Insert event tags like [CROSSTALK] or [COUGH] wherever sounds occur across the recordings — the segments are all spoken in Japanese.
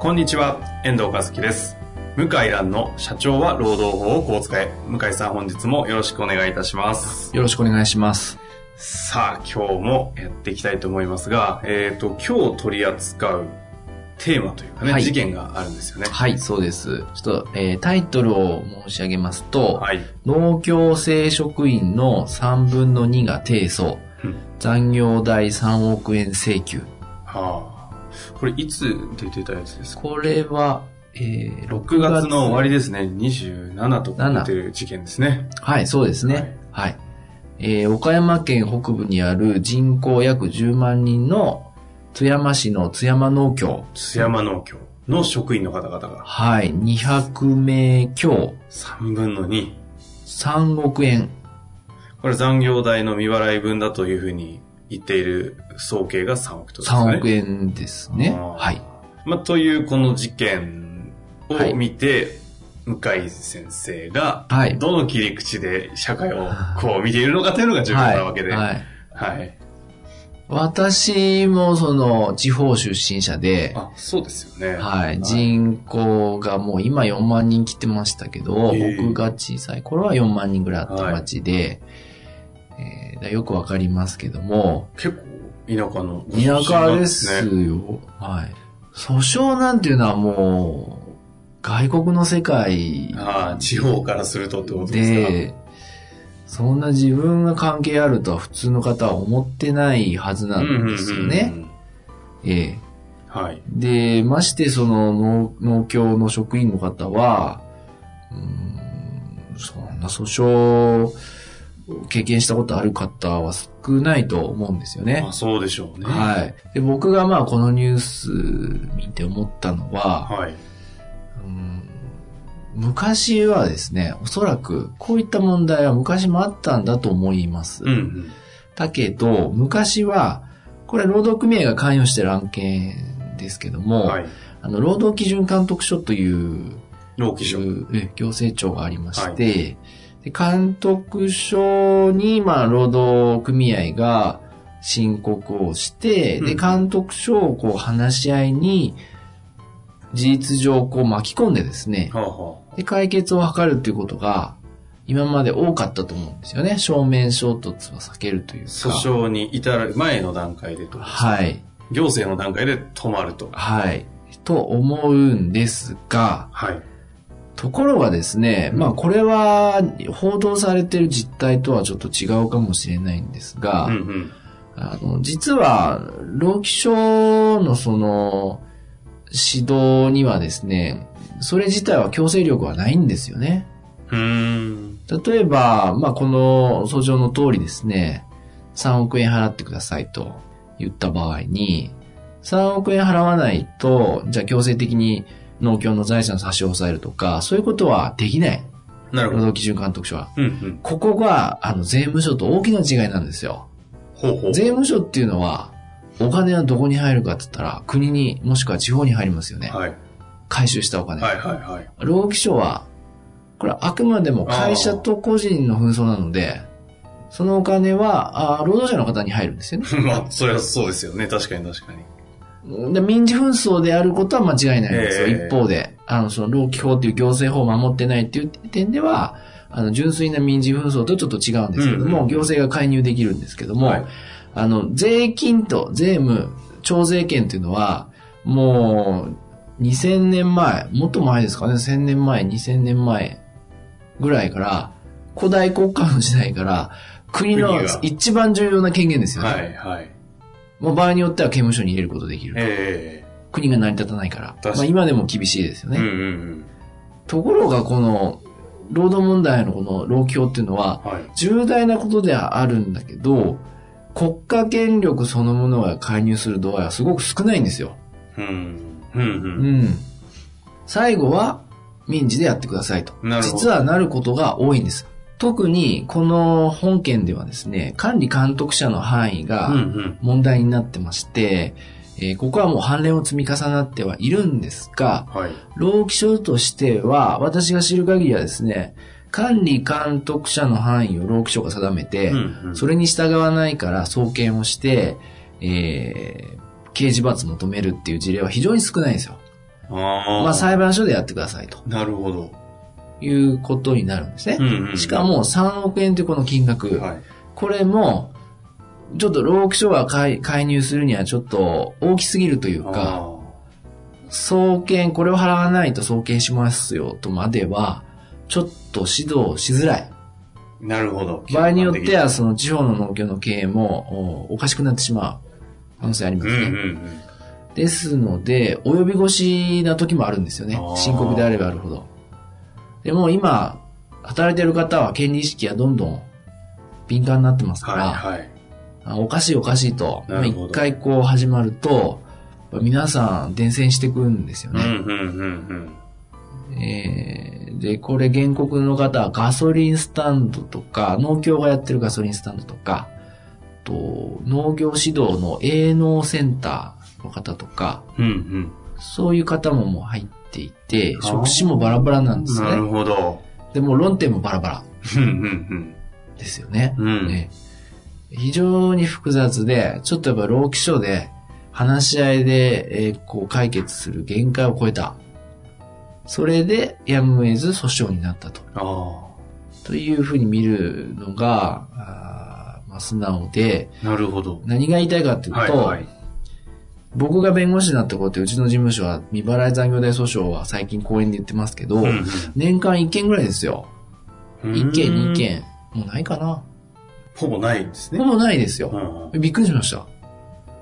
こんにちは、遠藤和樹です。向井蘭の社長は労働法をこう使え。向井さん本日もよろしくお願いいたします。よろしくお願いします。さあ、今日もやっていきたいと思いますが、えっ、と、今日取り扱うテーマというかね、はい事件があるんですよね。はい、そうです。ちょっと、えータイトルを申し上げますと、はい。農協正職員の3分の2が提訴、うん残業代3億円請求。はあ。これいつ出てたやつですか？これは、えー、6月の終わりですね。27と出てる事件ですね。はい、そうですね。はい。えー岡山県北部にある人口約10万人の津山市の津山農協。津山農協の職員の方々がはい、200名強、3分の2。3億円。これ残業代の未払い分だというふうに言っている総計が3億とですね。3億円ですね。はい。まあ、というこの事件を見て、向井先生が、はいどの切り口で社会をこう見ているのかというのが重要なわけで。ははい。い。私もその地方出身者で、あ、そうですよね。はい、人口がもう今4万人来てましたけど、僕が小さい頃は4万人ぐらいあった町で、えーよくわかりますけども、結構田舎の。田舎ですよ。はい。訴訟なんていうのはもう、外国の世界ああ、地方からするとってことですか？で、そんな自分が関係あるとは普通の方は思ってないはずなんですよね。ええはい。で、ましてその農農協の職員の方は、うーんそんな訴訟を経験したことある方は少ないと思うんですよねまあ、。そうでしょうね。はい。で、僕がまあこのニュース見て思ったのは、はい。うん昔はですね、おそらくこういった問題は昔もあったんだと思います。うんうん。だけど、昔は、これ労働組合が関与してる案件ですけども、はい。あの、労働基準監督署という、労基行政庁がありまして、で監督署に、まあ、労働組合が申告をして、で、うん監督署をこう話し合いに、事実上こう巻き込んでですね、はあはで、解決を図るということが、今まで多かったと思うんですよね。正面衝突は避けるというか。訴訟に至る前の段階でと。はい。行政の段階で止まると。はい。と思うんですが、はい。ところがですね、まあこれは報道されている実態とはちょっと違うかもしれないんですが、うんうん。あの実は、労基署のその、指導にはですね、それ自体は強制力はないんですよね。うーん。例えば、まあ、この訴状の通りですね、3億円払ってくださいと言った場合に、3億円払わないと、じゃあ強制的に農協の財産差し押さえるとか、そういうことはできない。なるほど。労働基準監督署は。うんうん。ここが、あの、税務署と大きな違いなんですよ。ほうほう。税務署っていうのは、お金はどこに入るかって言ったら、国にもしくは地方に入りますよね。はい。回収したお金。はいはいはい。労基署は、これはあくまでも会社と個人の紛争なので、そのお金は、あ労働者の方に入るんですよね。[LAUGHS] まあ、それはそうですよね。確かに確かに。で民事紛争であることは間違いないんですよ。ええ一方で、あの、その労基法っていう行政法を守ってないっていう点では、あの、純粋な民事紛争とちょっと違うんですけども、うんうん行政が介入できるんですけども、はいあの、税金と税務、徴税権っていうのは、もう、2000年前、もっと前ですかね、1000年前、2000年前ぐらいから、古代国家の時代から、国の一番重要な権限ですよね。はいはい。もう場合によっては刑務所に入れることできる。え国が成り立たないから。まあ今でも厳しいですよね。えうんうんうん。ところがこの、労働問題のこの労基法っていうのは、はい。重大なことではあるんだけど、国家権力そのものが介入する度合いはすごく少ないんですよ。うん。うん。う。うんん。最後は民事でやってくださいと。実はなることが多いんです。特にこの本件ではですね、管理監督者の範囲うん。うがん。問題になってまして、えーここはもう判例を積み重なってはいるんですが、はい。労基署としては、私が知る限りはですね、管理監督者の範囲を労基署が定めて、うんうんそれに従わないから送検をして、えー刑事罰求めるっていう事例は非常に少ないんですよ。ああ。まあ裁判所でやってくださいとなるほど。いうことになるんですね。うんうんうんしかも3億円というこの金額、はい。これも、ちょっと労基署が介介入するにはちょっと大きすぎるというか、あ送検、これを払わないと送検しますよとまでは、ちょっと指導しづらい。ーなるほど。場合によっては、その地方の農協の経営もおおかしくなってしまう可能性ありまうんうすね。んうん。ですので、及び腰な時もあるんですよね。深刻であればあるほど。でも今、働いてる方は権利意識がどんどん敏感になってますから、はいはい。あおかしいおかしいと、一回こう始まると、皆さん伝染してくるんですよね。で、これ原告の方はガソリンスタンドとか、農協がやってるガソリンスタンドとか、と農業指導の営農センターの方とか、うん。うんうん。そういう方ももう入っていて、職種もバラバラなんですなるね。ほど。でも論点もバラバラですよね。うん。うん。ね非常に複雑で、ちょっとやっぱ労基署で話し合いで、えーこう解決する限界を超えた。それでやむを得ず訴訟になったと。あというふうに見るのが、あーまあ、素直で、あ。なるほど。何が言いたいかっていうと、はいはい。僕が弁護士になったことって、うちの事務所は未払い残業代訴訟は最近公演で言ってますけど、うん年間1件ぐらいですよ。うん1件、2。件。もうないかな。ほぼないんですね。ほぼないですよ。びっくりしました。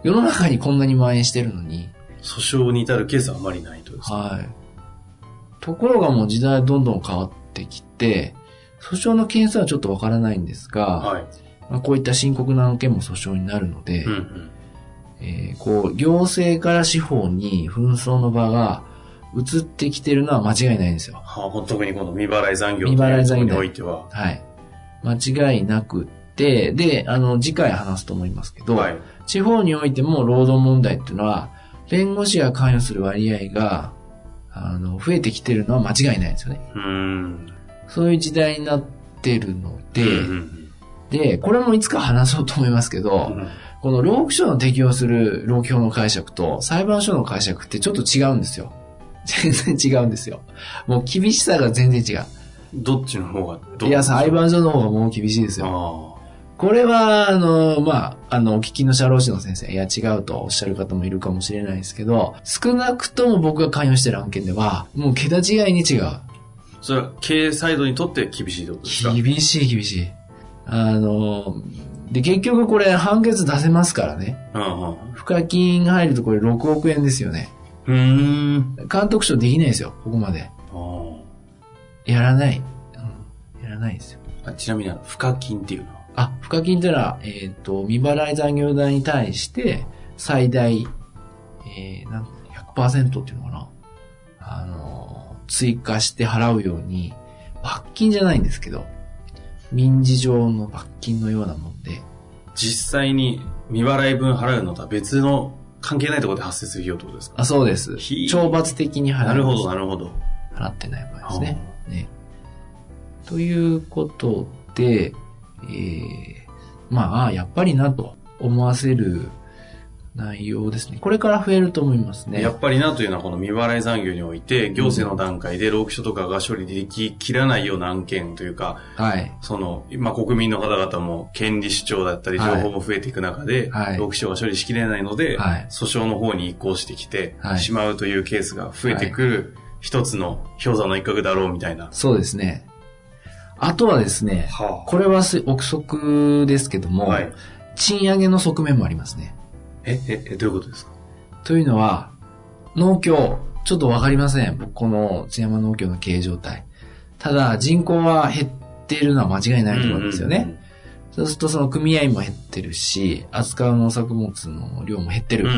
世の中にこんなに蔓延してるのに。訴訟に至るケースはあまりないとですか？はい。ところがもう時代どんどん変わってきて、訴訟の件数はちょっとわからないんですが、はい。まあ、こういった深刻な案件も訴訟になるので、うんうん。えーこう、行政から司法に紛争の場が移ってきてるのは間違いないんですよ。はあ、特にこの未払い残業未払い残業においては。はい。間違いなくって、で、あの、次回話すと思いますけど、はい。地方においても労働問題っていうのは、弁護士が関与する割合が、あの、増えてきてるのは間違いないんですよね。うーん。そういう時代になってるので、うんうんで、これもいつか話そうと思いますけど、うんこの労基署の適用する労基法の解釈と裁判所の解釈ってちょっと違うんですよ。[LAUGHS] 全然違うんですよ。もう厳しさが全然違う。どっちの方がいや、裁判所の方がもう厳しいですよ。あこれは、あの、まあ、あの、お聞きの社労士の先生、いや、違うとおっしゃる方もいるかもしれないですけど、少なくとも僕が関与してる案件では、もう桁違いに違う。あ。それは経営サイドにとって厳しいってことですか？厳しい厳しい。あの、で、結局これ判決出せますからね。うんうん。賦課金が入るとこれ6億円ですよね。うーん。監督署できないですよ、ここまで。あやらない。うん、やらないですよ。あちなみにあの、賦課金っていうのは？あ、賦課金というのは、えっ、と、未払い残業代に対して、最大、えー、なん100%っていうのかな。あの、追加して払うように、罰金じゃないんですけど、民事上の罰金のようなもんで、実際に未払い分払うのとは別の関係ないところで発生する費用ってことですか？あ、そうです。ひ懲罰的に払う。なるほど、なるほど。払ってない場合ですね。ねということで、えー、まあ、あやっぱりなと思わせる内容ですね。これから増えると思いますね。やっぱりなというのはこの未払い残業において、行政の段階で労基署とかが処理でききらないような案件というか、はい。その、まあ、国民の方々も権利主張だったり情はい報も増えていく中で、はい労基署が処理しきれないので、はい訴訟の方に移行してきてはいしまうというケースが増えてくる一つの氷山の一角だろうみたいな。そうですね。あとはですね、はこれはす憶測ですけども、はい。賃上げの側面もありますね。え、え、え、どういうことですか？というのは、農協、ちょっとわかりません。僕、この津山農協の経営状態。ただ、人口は減っているのは間違いないと思うんですよね。そうするとその組合も減ってるし、扱う農作物の量も減ってる。うんう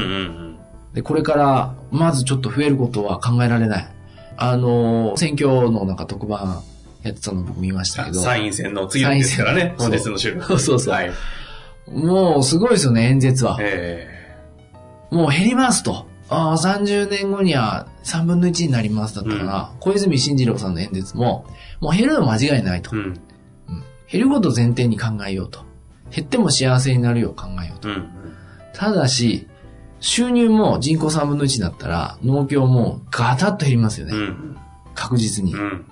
んで、これから、まずちょっと増えることは考えられない。あの、選挙のなんか特番やってたの僕見ましたけうん。ど、参院選の次の日ですからね、本日の収録。そうそうそうはい。もうすごいですよね、演説は。えもう減りますと。ああ、30年後には3分の1になりますだったかな。小泉進次郎さんの演説も、もう減るの間違いないとえ。うん。うん減ることを前提に考えようと。減っても幸せになるよう考えようと。うん。ただし、収入も人口3分の1になったら、農協もガタッと減りますよね。うん。確実にう。ん。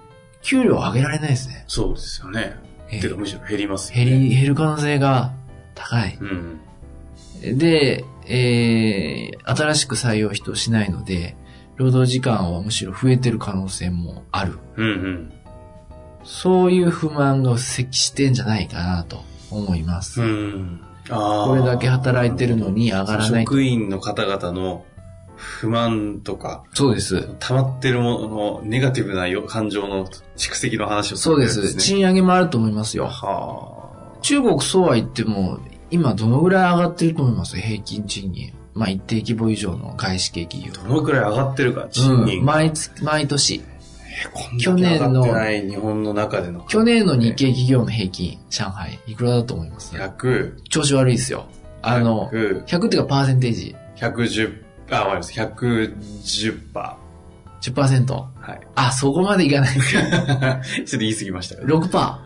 給料上げられないですね。そうですよね。ええてかむしろ減りますよね。減り、減る可能性が高い。うん。で、えー、新しく採用人をしないので、労働時間はむしろ増えてる可能性もある。うんうん。そういう不満が積してんじゃないかなと思います。うん。ああ。これだけ働いてるのに上がらないと。職員の方々の不満とか、そうです。溜まってるもののネガティブなよ感情の蓄積の話をさそうです。ね。賃上げもあると思いますよ。は中国そうは言っても、今どのぐらい上がってると思います？平均賃金。まあ一定規模以上の外資系企業。あ。どのくらい上がってるか、賃金。うん、毎月、毎年。えこんだけ上がってない日本の中での。去年の日系企業の平均、上海、いくらだと思います？100、調子悪いですよ。あの、100、100っていうかパーセンテージ、110、あ、わかります。110%。は10%。い。あ、そこまでいかない。[LAUGHS] ちょっと言い過ぎましたけど。6%。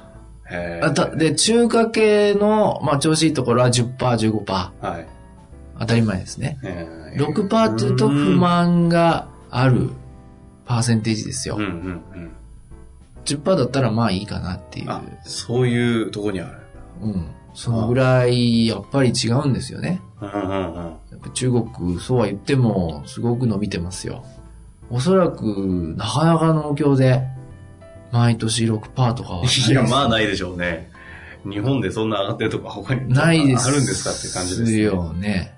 へあたで、中華系の、まあ、調子いいところは10%、15%。はい。当たり前ですね。えー6%っていうと不満があるパーセンテージですよ。うんうんうん。10%だったらまあいいかなっていう。あ、そういうとこにある。うん。そのぐらい、やっぱり違うんですよね。うんうんうん。やっぱ中国、そうは言っても、すごく伸びてますよ。おそらく、なかなか農協で、毎年6%とかは [LAUGHS] ないや、まあないでしょうね。日本でそんな上がってるとか他にないです。あるんですかって感じです、ね。よね。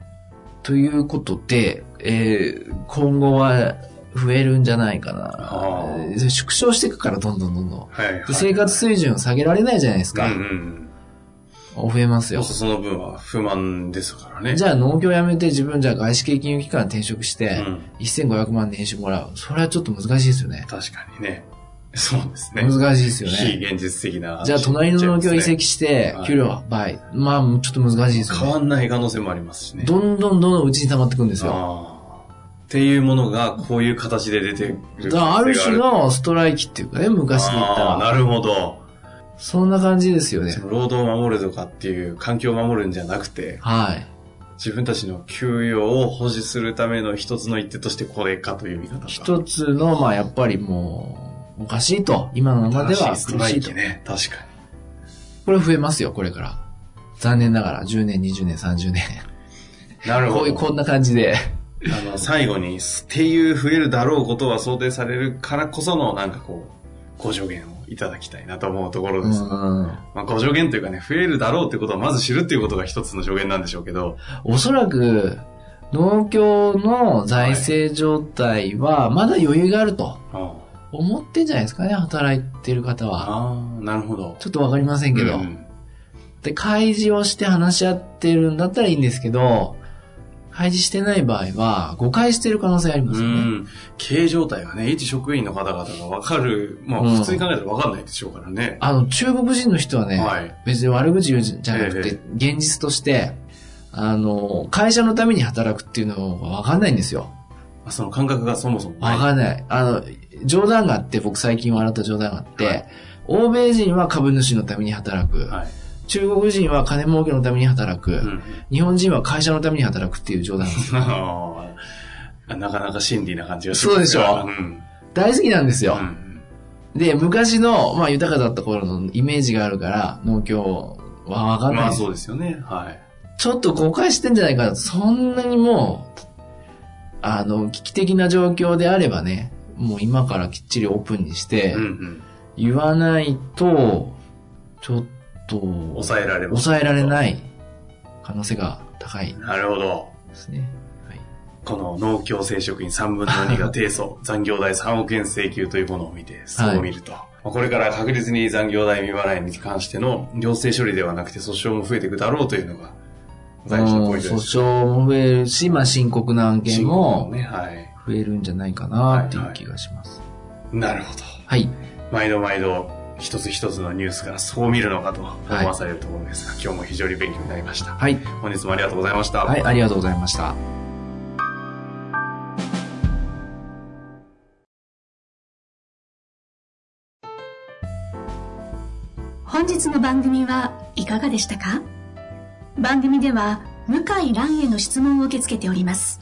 ということで、えー今後は増えるんじゃないかな縮小していくから、どんどんどんどん。はい、はい。で生活水準を下げられないじゃないですか。うんうん増えますようん。。その分は不満ですからね。じゃあ農協辞めて自分じゃあ外資系金融機関に転職して、うん。1500万年収もらう。それはちょっと難しいですよね。確かにね。そうですね。難しいですよ非ね。現実的な。じゃあ隣の農協移籍しては、い給料は倍。まあ、ちょっと難しいですよね。変わんない可能性もありますしね。どんどんどんどんうちに溜まってくんですよ。っていうものがこういう形で出てくるある種のストライキっていうかね、昔で言ったら。なるほど。そんな感じですよね労働を守るとかっていう環境を守るんじゃなくて、はい。自分たちの給与を保持するための一つの一手としてこれかという見方か。一つの、まあやっぱりもう、おかしいと。今のままでは苦しいと。ね。確かこれ増えますよ、これから。残念ながら、10年、20年、30年。に。なるほど。こういう、こんな感じで。あの、最後に、っていう増えるだろうことは想定されるからこその、なんかこう、ご助言をいただきたいなと思うところうです。ん。まあ、ご助言というかね、増えるだろうってことをまず知るっていうことが一つの助言なんでしょうけど、おそらく、農協の財政状態は、まだ余裕があるとあ思ってんじゃないですかね、働いてる方は。あー、なるほど。ちょっとわかりませんけど。うんで、開示をして話し合ってるんだったらいいんですけど、開示してない場合は、誤解してる可能性ありまうすよね。ん。経営状態がね、一職員の方々がわかる、まあうん普通に考えたらわかんないでしょうからね。あの、中国人の人はね、はい別に悪口言うんじゃなくえて、現実として、あの、会社のために働くっていうのがわかんないんですよ。まあその感覚がそもそも。わかんない。あの、冗談があって、僕最近笑った冗談があって、はい欧米人は株主のために働く。はい。中国人は金儲けのために働く。うん。日本人は会社のために働くっていう冗談です [LAUGHS] なかなか心理な感じがすそうでしょ？うん。大好きなんですよ。うんで、昔の、まあ豊かだった頃のイメージがあるから、農協はわかんない。まあそうですよね。はい。ちょっと誤解してんじゃないかな。そんなにもう、あの、危機的な状況であればね、もう今からきっちりオープンにしてうんう、ん。言わないと、ちょっと、抑えられ。抑えられない可能性が高いなるほど。ですね。はい。この農協正職員3分の2が提訴、[LAUGHS] 残業代3億円請求というものを見て、そう見ると、これから確実に残業代未払いに関しての行政処理ではなくて訴訟も増えていくだろうというのが、大事なポイントです。訴訟も増えるし、まあ深刻な案件も増えるんじゃないかなっていう気がします。はいはい、なるほど。はい。毎度毎度、一つ一つのニュースからそう見るのかと思わされるところですが、はい、今日も非常に勉強になりました。はい。本日もありがとうございました。はい、ありがとうございました。本日の番組はいかがでしたか？番組では向井蘭への質問を受け付けております。